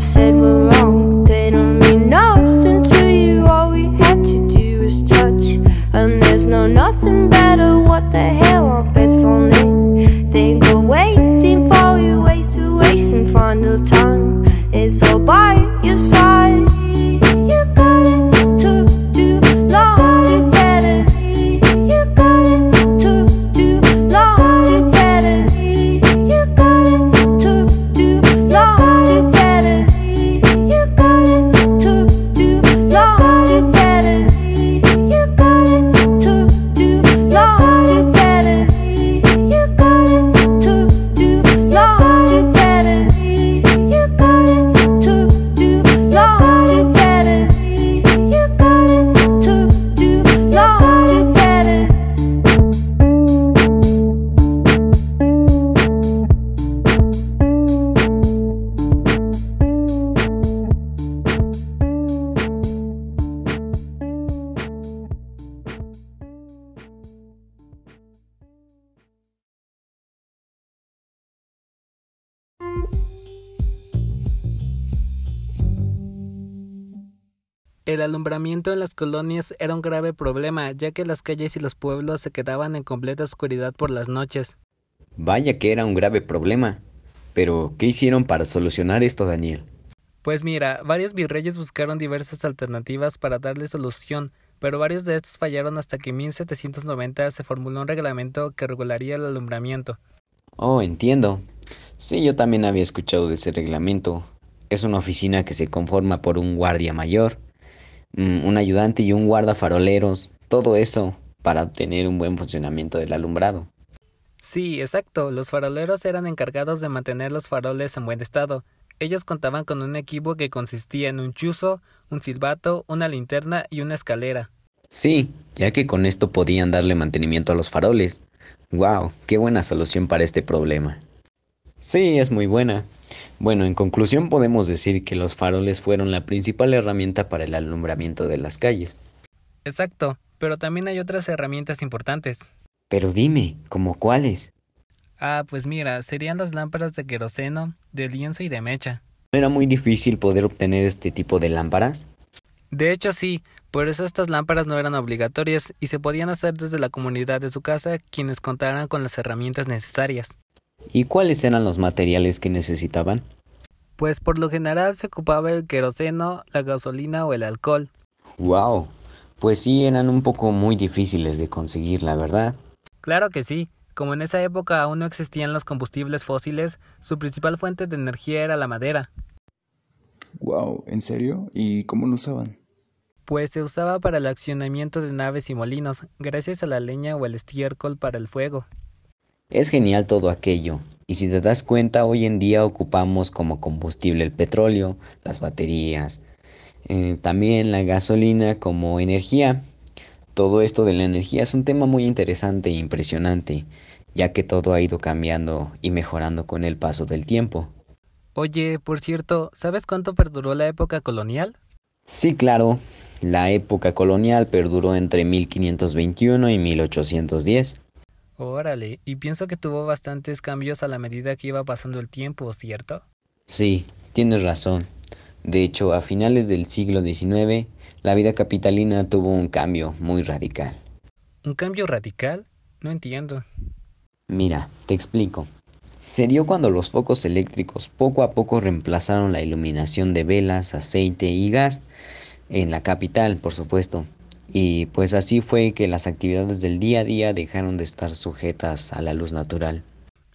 said El alumbramiento en las colonias era un grave problema, ya que las calles y los pueblos se quedaban en completa oscuridad por las noches. Vaya que era un grave problema. Pero, ¿qué hicieron para solucionar esto, Daniel? Pues mira, varios virreyes buscaron diversas alternativas para darle solución, pero varios de estos fallaron hasta que en 1790 se formuló un reglamento que regularía el alumbramiento. Oh, entiendo. Sí, yo también había escuchado de ese reglamento. Es una oficina que se conforma por un guardia mayor, un ayudante y un guarda faroleros. Todo eso para obtener un buen funcionamiento del alumbrado. Sí, exacto. Los faroleros eran encargados de mantener los faroles en buen estado. Ellos contaban con un equipo que consistía en un chuzo, un silbato, una linterna y una escalera. Sí, ya que con esto podían darle mantenimiento a los faroles. ¡Wow! ¡Qué buena solución para este problema! Sí, es muy buena. Bueno, en conclusión podemos decir que los faroles fueron la principal herramienta para el alumbramiento de las calles. Exacto, pero también hay otras herramientas importantes. Pero dime, ¿como cuáles? Ah, pues mira, serían las lámparas de queroseno, de lienzo y de mecha. ¿No era muy difícil poder obtener este tipo de lámparas? De hecho sí, por eso estas lámparas no eran obligatorias y se podían hacer desde la comunidad de su casa quienes contaran con las herramientas necesarias. ¿Y cuáles eran los materiales que necesitaban? Pues por lo general se ocupaba el queroseno, la gasolina o el alcohol. ¡Wow! Pues sí, eran un poco muy difíciles de conseguir, la verdad. Claro que sí. Como en esa época aún no existían los combustibles fósiles, su principal fuente de energía era la madera. Wow, ¿en serio? ¿Y cómo lo usaban? Pues se usaba para el accionamiento de naves y molinos, gracias a la leña o el estiércol para el fuego. Es genial todo aquello. Y si te das cuenta, hoy en día ocupamos como combustible el petróleo, las baterías, eh, también la gasolina como energía. Todo esto de la energía es un tema muy interesante e impresionante, ya que todo ha ido cambiando y mejorando con el paso del tiempo. Oye, por cierto, ¿sabes cuánto perduró la época colonial? Sí, claro. La época colonial perduró entre 1521 y 1810. Órale, y pienso que tuvo bastantes cambios a la medida que iba pasando el tiempo, ¿cierto? Sí, tienes razón. De hecho, a finales del siglo XIX, la vida capitalina tuvo un cambio muy radical. ¿Un cambio radical? No entiendo. Mira, te explico. Se dio cuando los focos eléctricos poco a poco reemplazaron la iluminación de velas, aceite y gas en la capital, por supuesto. Y pues así fue que las actividades del día a día dejaron de estar sujetas a la luz natural.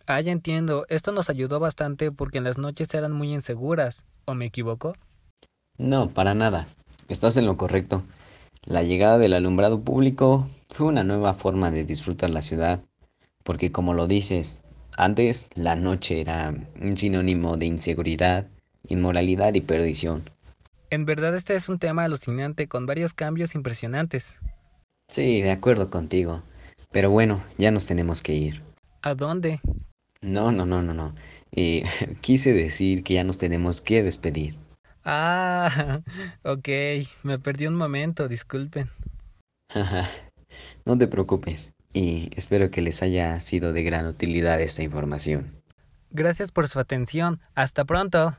Ah, ya entiendo. Esto nos ayudó bastante porque en las noches eran muy inseguras. ¿O me equivoco? No, para nada. Estás en lo correcto. La llegada del alumbrado público fue una nueva forma de disfrutar la ciudad, porque como lo dices, antes la noche era un sinónimo de inseguridad, inmoralidad y perdición. En verdad este es un tema alucinante con varios cambios impresionantes. Sí, de acuerdo contigo. Pero bueno, ya nos tenemos que ir. ¿A dónde? No, no, no, no, no. Eh, quise decir que ya nos tenemos que despedir. Ah, ok. Me perdí un momento, disculpen. no te preocupes. Y espero que les haya sido de gran utilidad esta información. Gracias por su atención. Hasta pronto.